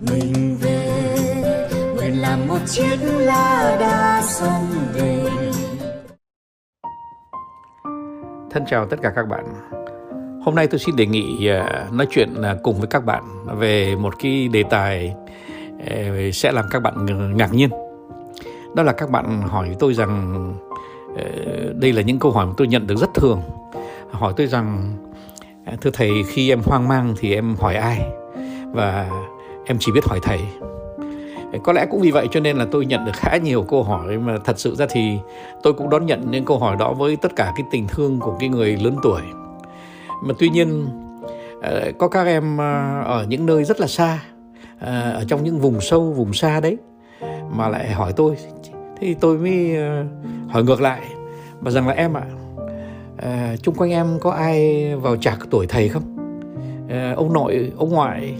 mình về. Nguyện làm một chiếc lá đa sông về. Thân chào tất cả các bạn. Hôm nay tôi xin đề nghị à, nói chuyện à, cùng với các bạn về một cái đề tài à, sẽ làm các bạn ngạc nhiên. Đó là các bạn hỏi tôi rằng đây là những câu hỏi mà tôi nhận được rất thường. Hỏi tôi rằng thưa thầy, khi em hoang mang thì em hỏi ai? Và em chỉ biết hỏi thầy. Có lẽ cũng vì vậy cho nên là tôi nhận được khá nhiều câu hỏi mà thật sự ra thì tôi cũng đón nhận những câu hỏi đó với tất cả cái tình thương của cái người lớn tuổi. Mà tuy nhiên ờ, có các em ờ, ở những nơi rất là xa ờ, ở trong những vùng sâu vùng xa đấy mà lại hỏi tôi. Thì tôi mới hỏi ngược lại và rằng là em ạ à, chung quanh em có ai vào trạc tuổi thầy không? À, ông nội ông ngoại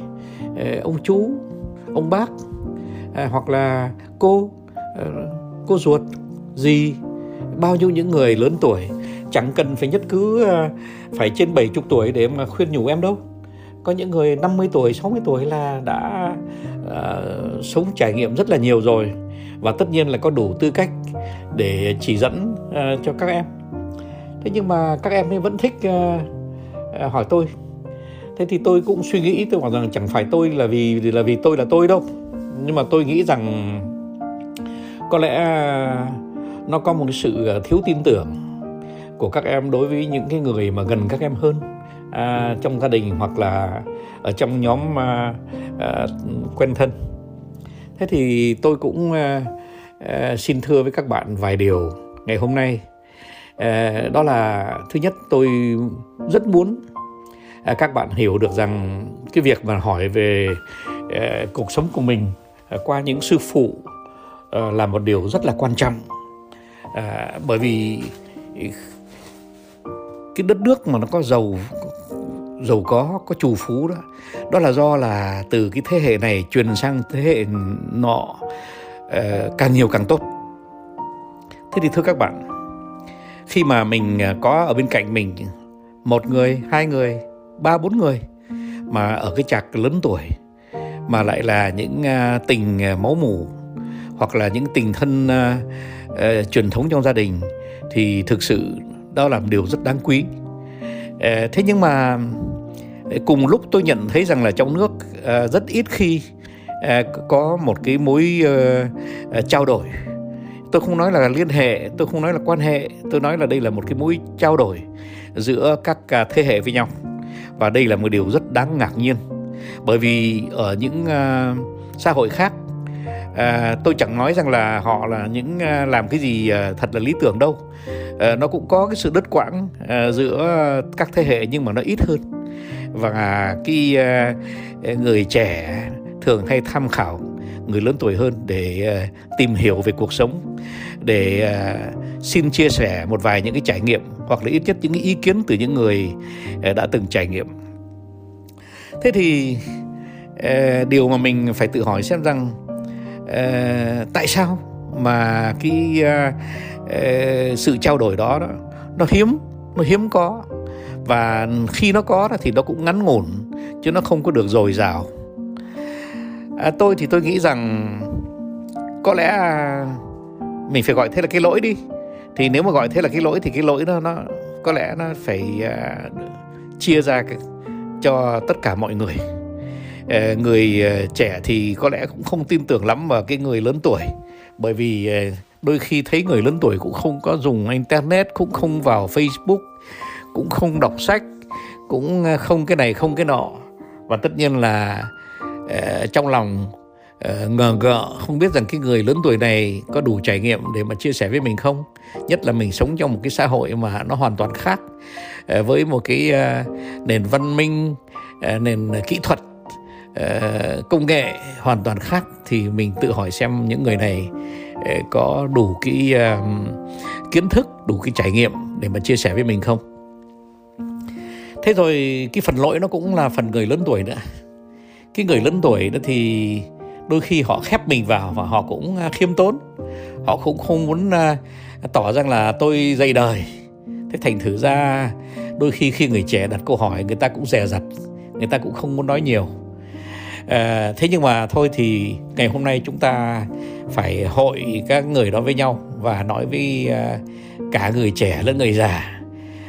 Ờ, ông chú ông bác à, hoặc là cô ờ, cô ruột gì bao nhiêu những người lớn tuổi. Chẳng cần phải nhất cứ ờ, phải trên 70 tuổi để mà khuyên nhủ em đâu. Có những người 50 tuổi 60 tuổi là đã uh, sống trải nghiệm rất là nhiều rồi. Và tất nhiên là có đủ tư cách để chỉ dẫn uh, cho các em. Thế nhưng mà các em vẫn thích uh, hỏi tôi thế thì tôi cũng suy nghĩ tôi bảo rằng chẳng phải tôi là vì là vì tôi là tôi đâu. Nhưng mà tôi nghĩ rằng có lẽ à, nó có một cái sự à, thiếu tin tưởng của các em đối với những cái người mà gần các em hơn à, trong gia đình hoặc là ở trong nhóm à, à, quen thân. Thế thì tôi cũng à, à, xin thưa với các bạn vài điều ngày hôm nay. À, đó là thứ nhất tôi rất muốn Ờ, các bạn hiểu được rằng cái việc mà hỏi về ờ, cuộc sống của mình ờ, qua những sư phụ là một điều rất là quan trọng. Bởi vì cái đất nước mà nó có giàu giàu có có trù phú đó đó là do là từ cái thế hệ này truyền sang thế hệ nọ càng nhiều càng tốt. Thế thì thưa các bạn, khi mà mình có ở bên cạnh mình, một người, hai người ba bốn người mà ở cái chạc lớn tuổi mà lại là những à, tình à, máu mủ hoặc là những tình thân uh, uh, truyền thống trong gia đình thì thực sự đó là một điều rất đáng quý. Uh, thế nhưng mà cùng lúc tôi nhận thấy rằng là trong nước uh, rất ít khi uh, có một cái mối uh, uh, trao đổi. Tôi không nói là liên hệ tôi không nói là quan hệ tôi nói là đây là một cái mối trao đổi giữa các thế hệ với nhau và đây là một điều rất đáng ngạc nhiên. Bởi vì ở những uh, xã hội khác à, tôi chẳng nói rằng là họ là những à, làm cái gì à, thật là lý tưởng đâu. À, nó cũng có cái sự đứt quãng à, giữa các thế hệ nhưng mà nó ít hơn. Và cái à, người trẻ thường hay tham khảo người lớn tuổi hơn để uh, tìm hiểu về cuộc sống để à, xin chia sẻ một vài những cái trải nghiệm hoặc là ít nhất những cái ý kiến từ những người à, đã từng trải nghiệm. Thế thì à, điều mà mình phải tự hỏi xem rằng tại sao mà cái sự trao đổi đó, đó nó hiếm nó hiếm có. Và khi nó có thì nó cũng ngắn ngủn chứ nó không có được dồi dào. À, tôi thì tôi nghĩ rằng có lẽ mình phải gọi thế là cái lỗi đi. Thì nếu mà gọi thế là cái lỗi thì cái lỗi đó nó có lẽ nó phải uh, chia ra cái, cho tất cả mọi người. Uh, người uh, trẻ thì có lẽ cũng không tin tưởng lắm vào cái người lớn tuổi. Bởi vì uh, đôi khi thấy người lớn tuổi cũng không có dùng internet cũng không vào facebook cũng không đọc sách cũng không cái này không cái nọ. Và tất nhiên là uh, trong lòng uh, ngờ ngợ không biết rằng cái người lớn tuổi này có đủ trải nghiệm để mà chia sẻ với mình không? Nhất là mình sống trong một cái xã hội mà nó hoàn toàn khác uh, với một cái uh, nền văn minh uh, nền kỹ thuật uh, công nghệ hoàn toàn khác thì mình tự hỏi xem những người này uh, có đủ cái uh, kiến thức đủ cái trải nghiệm để mà chia sẻ với mình không? Thế rồi cái phần lỗi nó cũng là phần người lớn tuổi nữa. Cái người lớn tuổi đó thì đôi khi họ khép mình vào và họ cũng à, khiêm tốn. Họ cũng không muốn à, tỏ rằng là tôi dày đời. Thế thành thử ra đôi khi khi người trẻ đặt câu hỏi người ta cũng dè dặt người ta cũng không muốn nói nhiều. À, thế nhưng mà thôi thì ngày hôm nay chúng ta phải hội các người đó với nhau và nói với à, cả người trẻ lẫn người già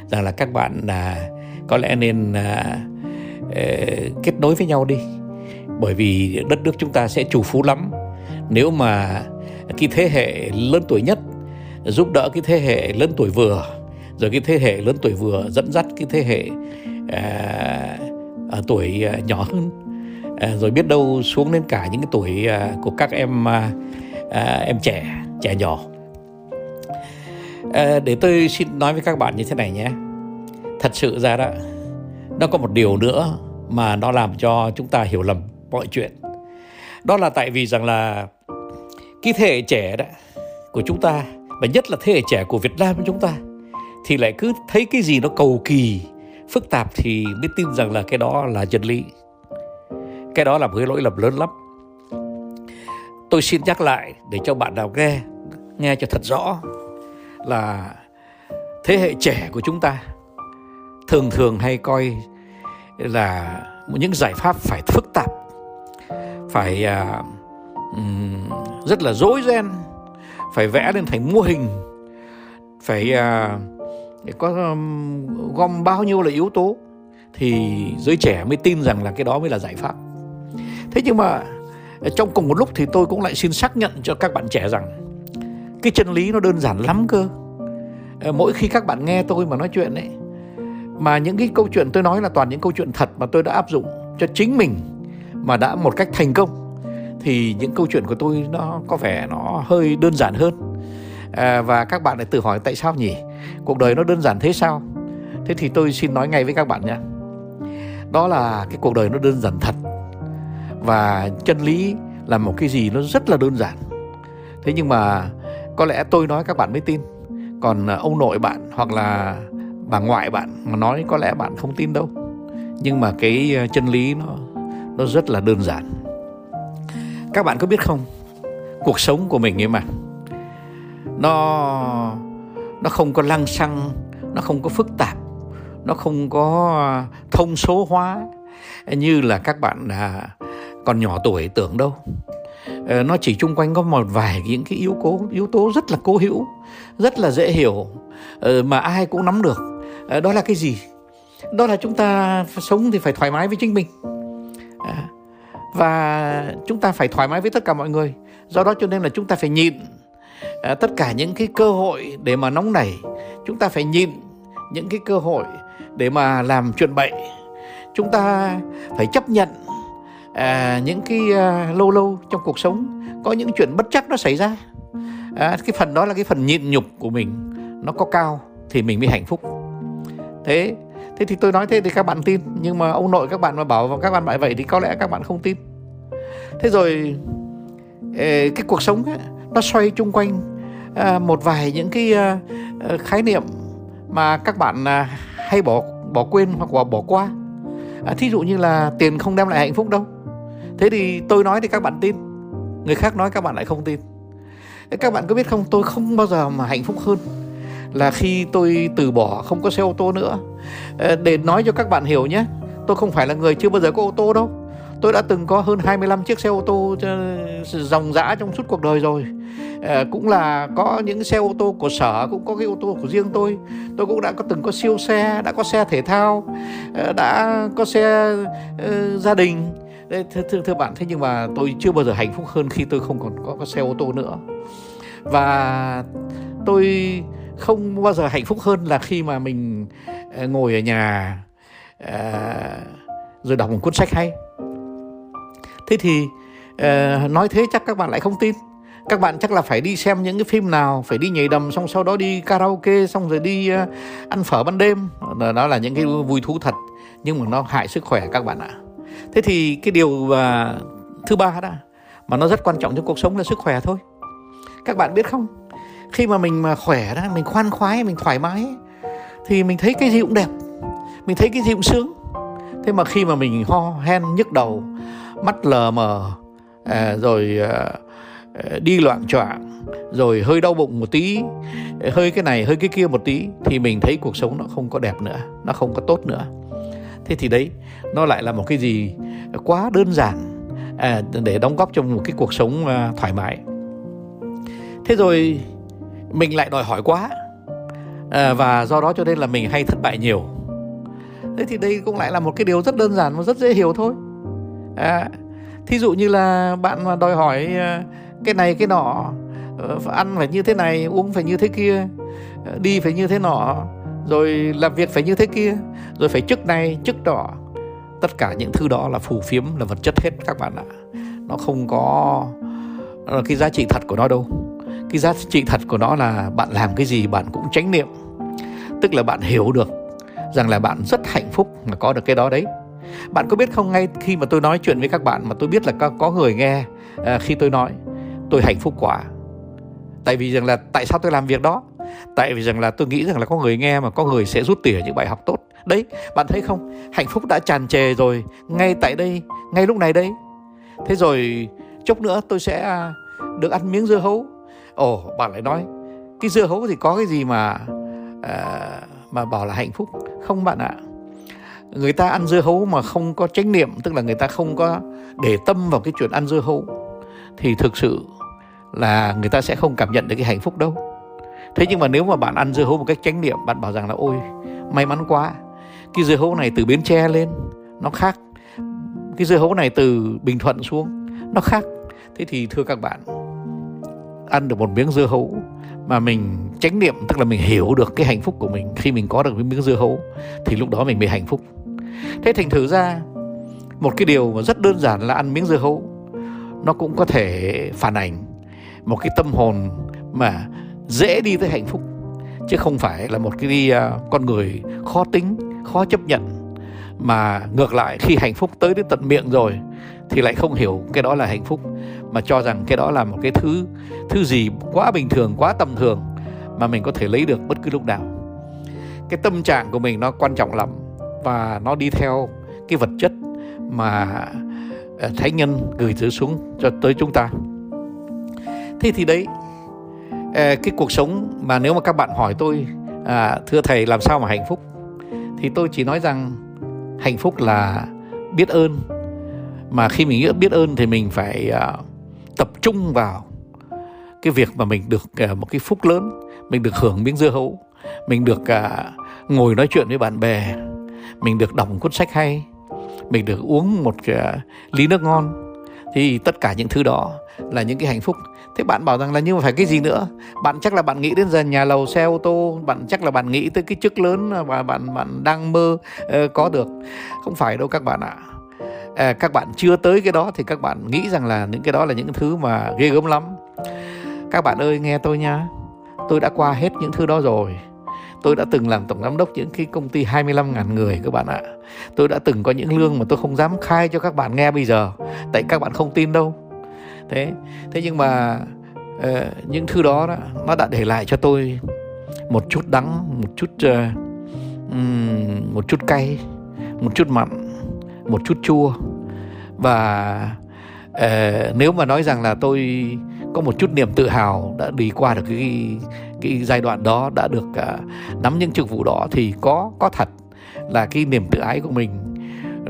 rằng là các bạn uh, có lẽ nên ờ, kết nối với nhau đi bởi vì đất nước chúng ta sẽ chủ phú lắm. Nếu mà cái thế hệ lớn tuổi nhất giúp đỡ cái thế hệ lớn tuổi vừa rồi cái thế hệ lớn tuổi vừa dẫn dắt cái thế hệ à, à, tuổi à, nhỏ hơn à, rồi biết đâu xuống đến cả những cái tuổi à, của các em à, à, em trẻ trẻ nhỏ. À, để tôi xin nói với các bạn như thế này nhé. Thật sự ra đó nó có một điều nữa mà nó làm cho chúng ta hiểu lầm mọi chuyện. Đó là tại vì rằng là cái thế hệ trẻ đó của chúng ta, và nhất là thế hệ trẻ của Việt Nam của chúng ta, thì lại cứ thấy cái gì nó cầu kỳ, phức tạp thì mới tin rằng là cái đó là chân lý. Cái đó là một cái lỗi lầm lớn lắm. Tôi xin nhắc lại để cho bạn nào nghe nghe cho thật rõ là thế hệ trẻ của chúng ta thường thường hay coi là những giải pháp phải phức tạp phải uh, rất là dối ren phải vẽ lên thành mô hình phải uh, có um, gom bao nhiêu là yếu tố thì giới trẻ mới tin rằng là cái đó mới là giải pháp. Thế nhưng mà trong cùng một lúc thì tôi cũng lại xin xác nhận cho các bạn trẻ rằng cái chân lý nó đơn giản lắm cơ. Ờ, mỗi khi các bạn nghe tôi mà nói chuyện ấy mà những cái câu chuyện tôi nói là toàn những câu chuyện thật mà tôi đã áp dụng cho chính mình mà đã một cách thành công thì những câu chuyện của tôi nó có vẻ nó hơi đơn giản hơn. À, và các bạn lại tự hỏi tại sao nhỉ? Cuộc đời nó đơn giản thế sao? Thế thì tôi xin nói ngay với các bạn nhé. Đó là cái cuộc đời nó đơn giản thật. Và chân lý là một cái gì nó rất là đơn giản. Thế nhưng mà có lẽ tôi nói các bạn mới tin. Còn à, ông nội bạn hoặc là bà ngoại bạn mà nói có lẽ bạn không tin đâu. Nhưng mà cái à, chân lý nó nó rất là đơn giản. Các bạn có biết không? Cuộc sống của mình ấy mà. Nó nó không có lăng xăng, nó không có phức tạp, nó không có thông số hóa như là các bạn à, còn nhỏ tuổi tưởng đâu. Ờ, nó chỉ chung quanh có một vài những cái yếu tố yếu tố rất là cố hữu, rất là dễ hiểu ờ, mà ai cũng nắm được. Ờ, đó là cái gì? Đó là chúng ta sống thì phải thoải mái với chính mình và chúng ta phải thoải mái với tất cả mọi người. Do đó cho nên là chúng ta phải nhịn à, tất cả những cái cơ hội để mà nóng nảy. Chúng ta phải nhịn những cái cơ hội để mà làm chuyện bậy. Chúng ta phải chấp nhận à, những cái à, lâu lâu trong cuộc sống có những chuyện bất chắc nó xảy ra. À, cái phần đó là cái phần nhịn nhục của mình. Nó có cao thì mình mới hạnh phúc. Thế thế thì tôi nói thế thì các bạn tin. Nhưng mà ông nội các bạn mà bảo các bạn bại vậy thì có lẽ các bạn không tin. Thế rồi cái cuộc sống ấy, nó xoay chung quanh à, một vài những cái à, à, khái niệm mà các bạn hay bỏ bỏ quên hoặc là bỏ qua. Thí dụ như là tiền không đem lại hạnh phúc đâu. Thế thì tôi nói thì các bạn tin người khác nói các bạn lại không tin. Các bạn có biết không? Tôi không bao giờ mà hạnh phúc hơn là khi tôi từ bỏ không có xe ô tô nữa. Ờ, để nói cho các bạn hiểu nhé. Tôi không phải là người chưa bao giờ có ô tô đâu. Tôi đã từng có hơn 25 chiếc xe ô tô ờ, dòng dã trong suốt cuộc đời rồi. À, cũng là có những xe ô tô của sở cũng có cái ô tô của riêng tôi. Tôi cũng đã có từng có siêu xe đã có xe thể thao đã có xe uh, gia đình. Thưa, thưa, thưa bạn thế nhưng mà tôi chưa bao giờ hạnh phúc hơn khi tôi không còn có, có xe ô tô nữa. Và tôi không bao giờ hạnh phúc hơn là khi mà mình ờ, ngồi ở nhà ờ, rồi đọc một cuốn sách hay. Thế thì ờ, nói thế chắc các bạn lại không tin. Các bạn chắc là phải đi xem những cái phim nào, phải đi nhảy đầm, xong sau đó đi karaoke, xong rồi đi ăn phở ban đêm. Đó là những cái vui thú thật, nhưng mà nó hại sức khỏe các bạn ạ. Thế thì cái điều thứ ba đó, mà nó rất quan trọng trong cuộc sống là sức khỏe thôi. Các bạn biết không? Khi mà mình mà khỏe đó mình khoan khoái mình thoải mái thì mình thấy cái gì cũng đẹp mình thấy cái gì cũng sướng. Thế mà khi mà mình ho hen nhức đầu mắt lờ mờ à, rồi à, à, đi loạn choạng rồi hơi đau bụng một tí hơi cái này hơi cái kia một tí thì mình thấy cuộc sống nó không có đẹp nữa nó không có tốt nữa. Thế thì đấy nó lại là một cái gì quá đơn giản à, để đóng góp cho một cái cuộc sống à, thoải mái. Thế rồi mình lại đòi hỏi quá. À, và do đó cho nên là mình hay thất bại nhiều. Thế thì đây cũng lại là một cái điều rất đơn giản và rất dễ hiểu thôi. À, thí dụ như là bạn mà đòi hỏi ờ, cái này cái nọ ờ, ăn phải như thế này uống phải như thế kia đi phải như thế nọ rồi làm việc phải như thế kia rồi phải chức này chức đỏ, tất cả những thứ đó là phù phiếm là vật chất hết các bạn ạ. Nó không có cái giá trị thật của nó đâu cái giá trị thật của nó là bạn làm cái gì bạn cũng tránh niệm. Tức là bạn hiểu được rằng là bạn rất hạnh phúc mà có được cái đó đấy. Bạn có biết không ngay khi mà tôi nói chuyện với các bạn mà tôi biết là có, có người nghe à, khi tôi nói tôi hạnh phúc quá. Tại vì rằng là tại sao tôi làm việc đó? Tại vì rằng là tôi nghĩ rằng là có người nghe mà có người sẽ rút tỉa những bài học tốt. Đấy bạn thấy không? Hạnh phúc đã tràn trề rồi ngay tại đây ngay lúc này đây thế rồi chốc nữa tôi sẽ à, được ăn miếng dưa hấu ồ bạn lại nói cái dưa hấu thì có cái gì mà à, mà bảo là hạnh phúc? Không bạn ạ. Người ta ăn dưa hấu mà không có chánh niệm tức là người ta không có để tâm vào cái chuyện ăn dưa hấu thì thực sự là người ta sẽ không cảm nhận được cái hạnh phúc đâu. Thế nhưng mà nếu mà bạn ăn dưa hấu một cách chánh niệm bạn bảo rằng là ôi may mắn quá cái dưa hấu này từ bến tre lên nó khác cái dưa hấu này từ bình thuận xuống nó khác. Thế thì thưa các bạn ăn được một miếng dưa hấu mà mình chánh niệm, tức là mình hiểu được cái hạnh phúc của mình, khi mình có được cái miếng dưa hấu thì lúc đó mình mới hạnh phúc. Thế thành thử ra, một cái điều mà rất đơn giản là ăn miếng dưa hấu, nó cũng có thể phản ảnh một cái tâm hồn mà dễ đi tới hạnh phúc, chứ không phải là một cái à, con người khó tính, khó chấp nhận. Mà ngược lại, khi hạnh phúc tới đến tận miệng rồi thì lại không hiểu cái đó là hạnh phúc mà cho rằng cái đó là một cái thứ thứ gì quá bình thường quá tầm thường mà mình có thể lấy được bất cứ lúc nào. Cái tâm trạng của mình nó quan trọng lắm và nó đi theo cái vật chất mà ờ, thánh nhân gửi thứ xuống cho tới chúng ta. Thế thì đấy ờ, cái cuộc sống mà nếu mà các bạn hỏi tôi à, thưa thầy làm sao mà hạnh phúc? Thì tôi chỉ nói rằng hạnh phúc là biết ơn. Mà khi mình biết ơn thì mình phải uh, tập trung vào cái việc mà mình được à, một cái phúc lớn mình được hưởng miếng dưa hấu mình được à, ngồi nói chuyện với bạn bè mình được đọc một cuốn sách hay mình được uống một à, ly nước ngon. Thì tất cả những thứ đó là những cái hạnh phúc. Thế bạn bảo rằng là nhưng mà phải cái gì nữa? Bạn chắc là bạn nghĩ đến giờ nhà lầu xe ô tô bạn chắc là bạn nghĩ tới cái chức lớn mà bạn bạn đang mơ uh, có được. Không phải đâu các bạn ạ. à, À, các bạn chưa tới cái đó thì các bạn nghĩ rằng là những cái đó là những thứ mà ghê gớm lắm các bạn ơi nghe tôi nha tôi đã qua hết những thứ đó rồi Tôi đã từng làm tổng giám đốc những cái công ty 25.000 người các bạn ạ. Tôi đã từng có những lương mà tôi không dám khai cho các bạn nghe bây giờ. Tại các bạn không tin đâu. Thế thế nhưng mà uh, những thứ đó, đó nó đã để lại cho tôi một chút đắng, một chút uh, um, một chút cay, một chút mặn, một chút chua. Và uh, nếu mà nói rằng là tôi có một chút niềm tự hào đã đi qua được cái cái giai đoạn đó đã được uh, nắm những chức vụ đó thì có có thật là cái niềm tự ái của mình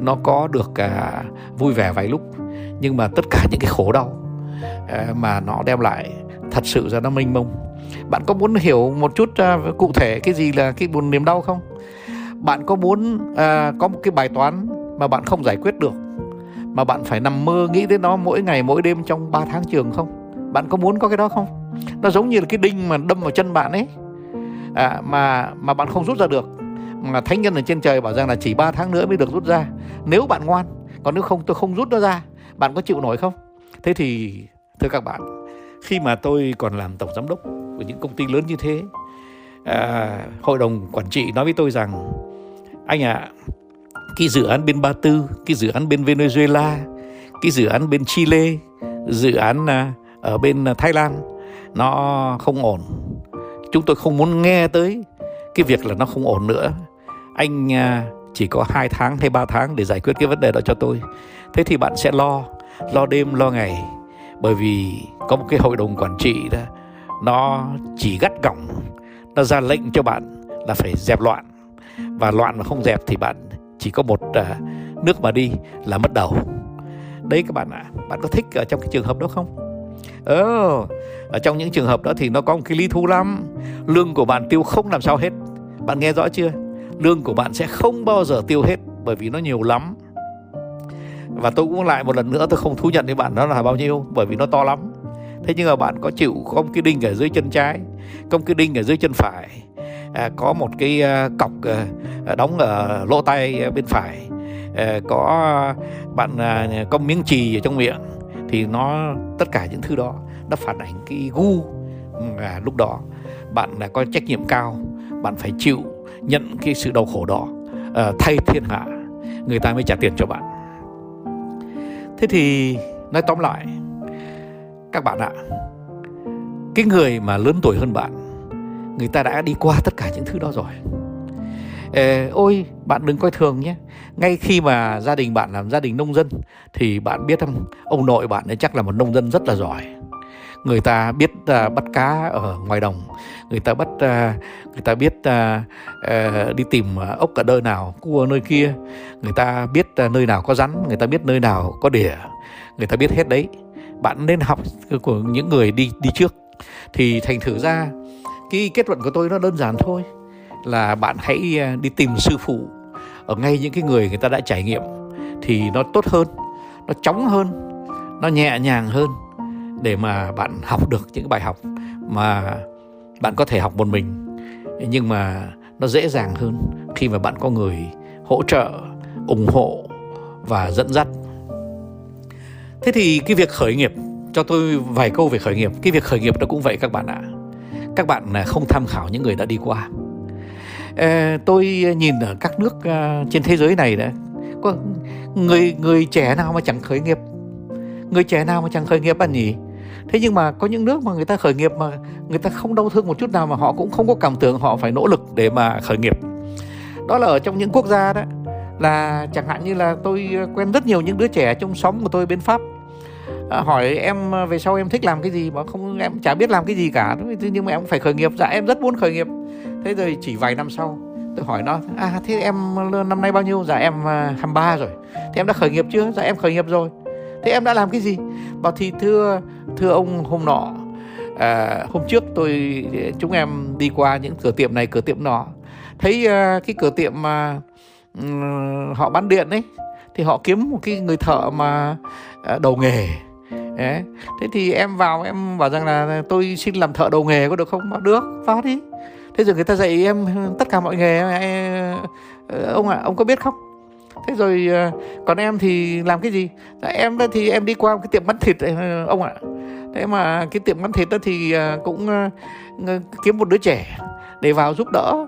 nó có được uh, vui vẻ vài lúc. Nhưng mà tất cả những cái khổ đau uh, mà nó đem lại thật sự ra nó mênh mông. Bạn có muốn hiểu một chút uh, cụ thể cái gì là cái buồn niềm đau không? Bạn có muốn uh, có một cái bài toán mà bạn không giải quyết được. Mà bạn phải nằm mơ nghĩ đến nó mỗi ngày mỗi đêm trong 3 tháng trường không? Bạn có muốn có cái đó không? Nó giống như là cái đinh mà đâm vào chân bạn ấy. À, mà mà bạn không rút ra được. Mà thánh nhân ở trên trời bảo rằng là chỉ 3 tháng nữa mới được rút ra. Nếu bạn ngoan còn nếu không tôi không rút nó ra bạn có chịu nổi không? Thế thì thưa các bạn khi mà tôi còn làm tổng giám đốc của những công ty lớn như thế à, hội đồng quản trị nói với tôi rằng anh ạ à, cái dự án bên Ba Tư, cái dự án bên Venezuela, cái dự án bên Chile, dự án à, ở bên Thái Lan, nó không ổn. Chúng tôi không muốn nghe tới cái việc là nó không ổn nữa. Anh à, chỉ có hai tháng hay ba tháng để giải quyết cái vấn đề đó cho tôi. Thế thì bạn sẽ lo lo đêm, lo ngày. Bởi vì có một cái hội đồng quản trị đó, nó chỉ gắt gỏng, nó ra lệnh cho bạn là phải dẹp loạn. Và loạn mà không dẹp thì bạn chỉ có một uh, nước mà đi là mất đầu. Đấy các bạn ạ à, bạn có thích ở trong cái trường hợp đó không? Ờ ở trong những trường hợp đó thì nó có một cái lý thú lắm. Lương của bạn tiêu không làm sao hết. Bạn nghe rõ chưa? Lương của bạn sẽ không bao giờ tiêu hết bởi vì nó nhiều lắm. Và tôi cũng lại một lần nữa tôi không thú nhận với bạn nó là bao nhiêu bởi vì nó to lắm. Thế nhưng mà bạn có chịu có một cái đinh ở dưới chân trái có một cái đinh ở dưới chân phải à, có một cái à, cọc à, à, đóng ở lỗ tay bên phải. Có bạn có miếng chì ở trong miệng thì nó tất cả những thứ đó nó phản ảnh cái gu ừ, à, lúc đó. Bạn là có trách nhiệm cao bạn phải chịu nhận cái sự đau khổ đó thay thiên hạ người ta mới trả tiền cho bạn. Thế thì nói tóm lại các bạn ạ cái người mà lớn tuổi hơn bạn người ta đã đi qua tất cả những thứ đó rồi. Ê, ôi bạn đừng coi thường nhé. Ngay khi mà gia đình bạn làm gia đình nông dân thì bạn biết không ông nội bạn ấy chắc là một nông dân rất là giỏi. Người ta biết uh, bắt cá ở ngoài đồng. Người ta bắt uh, người ta biết uh, uh, đi tìm uh, ốc cả nơi nào cua nơi kia. Người ta biết uh, nơi nào có rắn người ta biết nơi nào có đỉa. Người ta biết hết đấy. Bạn nên học của những người đi đi trước. Thì thành thử ra cái kết luận của tôi nó đơn giản thôi, là bạn hãy à, đi tìm sư phụ. Ở ngay những cái người người ta đã trải nghiệm thì nó tốt hơn, nó chóng hơn, nó nhẹ nhàng hơn để mà bạn học được những bài học mà bạn có thể học một mình. Nhưng mà nó dễ dàng hơn khi mà bạn có người hỗ trợ, ủng hộ và dẫn dắt. Thế thì cái việc khởi nghiệp, cho tôi vài câu về khởi nghiệp. Cái việc khởi nghiệp nó cũng vậy các bạn ạ các bạn à, không tham khảo những người đã đi qua. Ờ, tôi nhìn ở các nước à, trên thế giới này đấy, có người người trẻ nào mà chẳng khởi nghiệp? Người trẻ nào mà chẳng khởi nghiệp bạn nhỉ? Thế nhưng mà có những nước mà người ta khởi nghiệp mà người ta không đau thương một chút nào mà họ cũng không có cảm tưởng họ phải nỗ lực để mà khởi nghiệp. Đó là ở trong những quốc gia đó, là chẳng hạn như là tôi quen rất nhiều những đứa trẻ trong xóm của tôi bên pháp à, hỏi em ờ, về sau em thích làm cái gì mà không em chả biết làm cái gì cả. Nhưng mà em phải khởi nghiệp. Dạ em rất muốn khởi nghiệp. Thế rồi chỉ vài năm sau tôi hỏi nó à thế em năm nay bao nhiêu? Dạ em ờ, 23 rồi. Thế em đã khởi nghiệp chưa? Dạ em khởi nghiệp rồi. Thế em đã làm cái gì? Bảo thì thưa thưa ông hôm nọ à, hôm trước tôi chúng em đi qua những cửa tiệm này cửa tiệm nọ. Thấy uh, cái cửa tiệm mà um, họ bán điện ấy thì họ kiếm một cái người thợ mà à, đầu nghề. Đấy. thế thì em vào em bảo rằng là tôi xin làm thợ đầu nghề có được không? Bảo được vào đi. Thế rồi người ta dạy em tất cả mọi nghề. Ờ, ông ạ à, ông có biết không? Thế rồi ờ, còn em thì làm cái gì? Dạ, em đó thì em đi qua một cái tiệm bán thịt ờ, ông ạ. Thế mà cái tiệm bán thịt đó thì cũng kiếm một đứa trẻ để vào giúp đỡ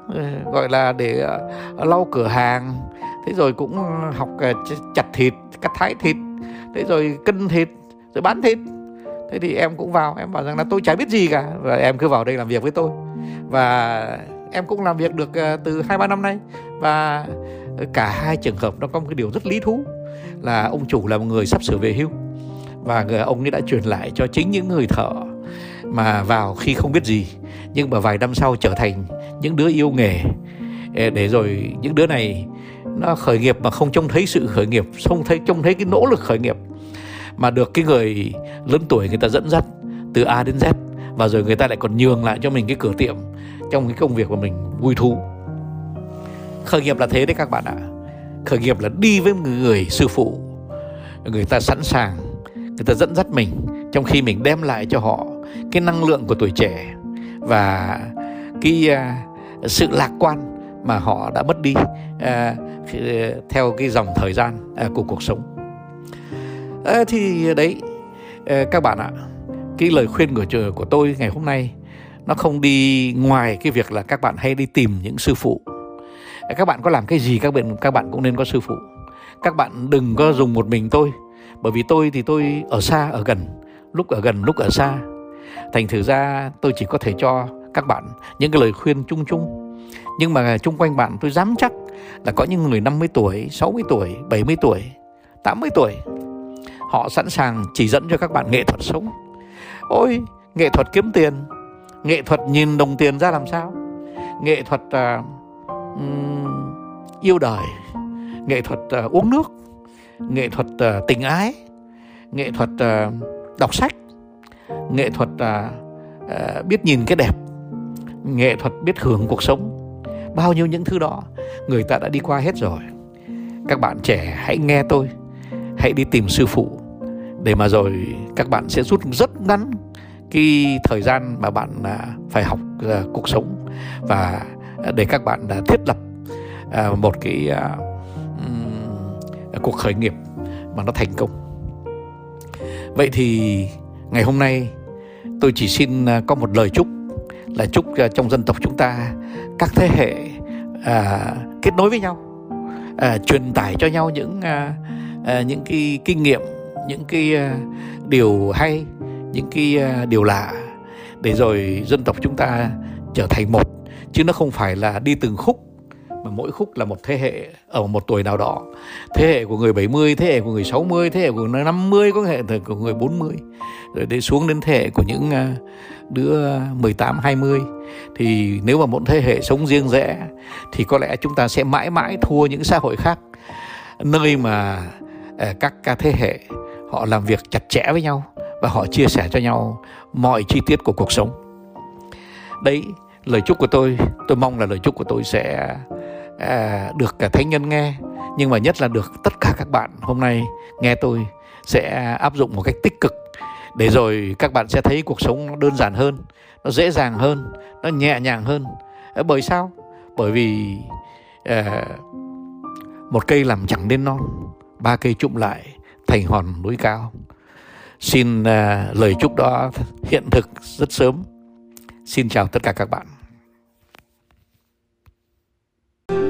gọi là để lau cửa hàng thế rồi cũng ờ, học ờ, chặt thịt, cắt thái thịt, thế rồi cân thịt, rồi bán thịt. Thế thì em cũng vào, em bảo rằng là tôi chả biết gì cả. Và em cứ vào đây làm việc với tôi. Và em cũng làm việc được ờ, từ hai, ba năm nay. Và cả hai trường hợp nó có một cái điều rất lý thú là ông chủ là một người sắp sửa về hưu. Và người ông ấy đã truyền lại cho chính những người thợ mà vào khi không biết gì. Nhưng mà vài năm sau trở thành những đứa yêu nghề. Để rồi những đứa này nó khởi nghiệp mà không trông thấy sự khởi nghiệp không thấy trông thấy cái nỗ lực khởi nghiệp. Mà được cái người lớn tuổi người ta dẫn dắt từ A đến Z và rồi người ta lại còn nhường lại cho mình cái cửa tiệm trong cái công việc mà mình vui thú. Khởi nghiệp là thế đấy các bạn ạ. Khởi nghiệp là đi với người, người sư phụ. Người ta sẵn sàng người ta dẫn dắt mình trong khi mình đem lại cho họ cái năng lượng của tuổi trẻ và cái uh, sự lạc quan mà họ đã mất đi. Uh, theo cái dòng thời gian à, của cuộc sống. À, thì đấy à, các bạn ạ, cái lời khuyên của của tôi ngày hôm nay, nó không đi ngoài cái việc là các bạn hay đi tìm những sư phụ. Các bạn có làm cái gì, các bạn các bạn cũng nên có sư phụ. Các bạn đừng có dùng một mình tôi, bởi vì tôi thì tôi ở xa, ở gần. Lúc ở gần, lúc ở xa. Thành thử ra, tôi chỉ có thể cho các bạn những cái lời khuyên chung chung. Nhưng mà chung quanh bạn, tôi dám chắc là có những người 50 tuổi, 60 tuổi, 70 tuổi, 80 tuổi. Họ sẵn sàng chỉ dẫn cho các bạn nghệ thuật sống. Ôi, nghệ thuật kiếm tiền Nghệ thuật nhìn đồng tiền ra làm sao? Nghệ thuật uh, um, yêu đời nghệ thuật uh, uống nước nghệ thuật uh, tình ái nghệ thuật uh, đọc sách nghệ thuật uh, uh, biết nhìn cái đẹp nghệ thuật biết hưởng cuộc sống bao nhiêu những thứ đó, người ta đã đi qua hết rồi. Các bạn trẻ hãy nghe tôi. Hãy đi tìm sư phụ. Để mà rồi các bạn sẽ rút rất ngắn cái thời gian mà bạn à, phải học à, cuộc sống. Và để các bạn à, thiết lập một cái cuộc khởi nghiệp mà nó thành công. Vậy thì ngày hôm nay tôi chỉ xin có một lời chúc là chúc à, trong dân tộc chúng ta các thế hệ à, kết nối với nhau à, truyền tải cho nhau những à, à, những cái kinh nghiệm những cái à, điều hay những cái à, điều lạ để rồi dân tộc chúng ta trở thành một. Chứ nó không phải là đi từng khúc mà mỗi khúc là một thế hệ ở một tuổi nào đó. Thế hệ của người 70 thế hệ của người 60 thế hệ của người 50 có hệ của người 40 rồi đến xuống đến thế hệ của những ờ, đứa 18 20 thì nếu mà một thế hệ sống riêng rẽ, thì có lẽ chúng ta sẽ mãi mãi thua những xã hội khác. Nơi mà ờ, các các thế hệ họ làm việc chặt chẽ với nhau và họ chia sẻ cho nhau mọi chi tiết của cuộc sống. Đấy, lời chúc của tôi tôi mong là lời chúc của tôi sẽ à, được cả thánh nhân nghe nhưng mà nhất là được tất cả các bạn hôm nay nghe tôi sẽ áp dụng một cách tích cực. Để rồi các bạn sẽ thấy cuộc sống nó đơn giản hơn nó dễ dàng hơn nó nhẹ nhàng hơn. Bởi sao? Bởi vì à, một cây làm chẳng nên non ba cây trụm lại thành hòn núi cao. Xin à, lời chúc đó hiện thực rất sớm. Xin chào tất cả các bạn.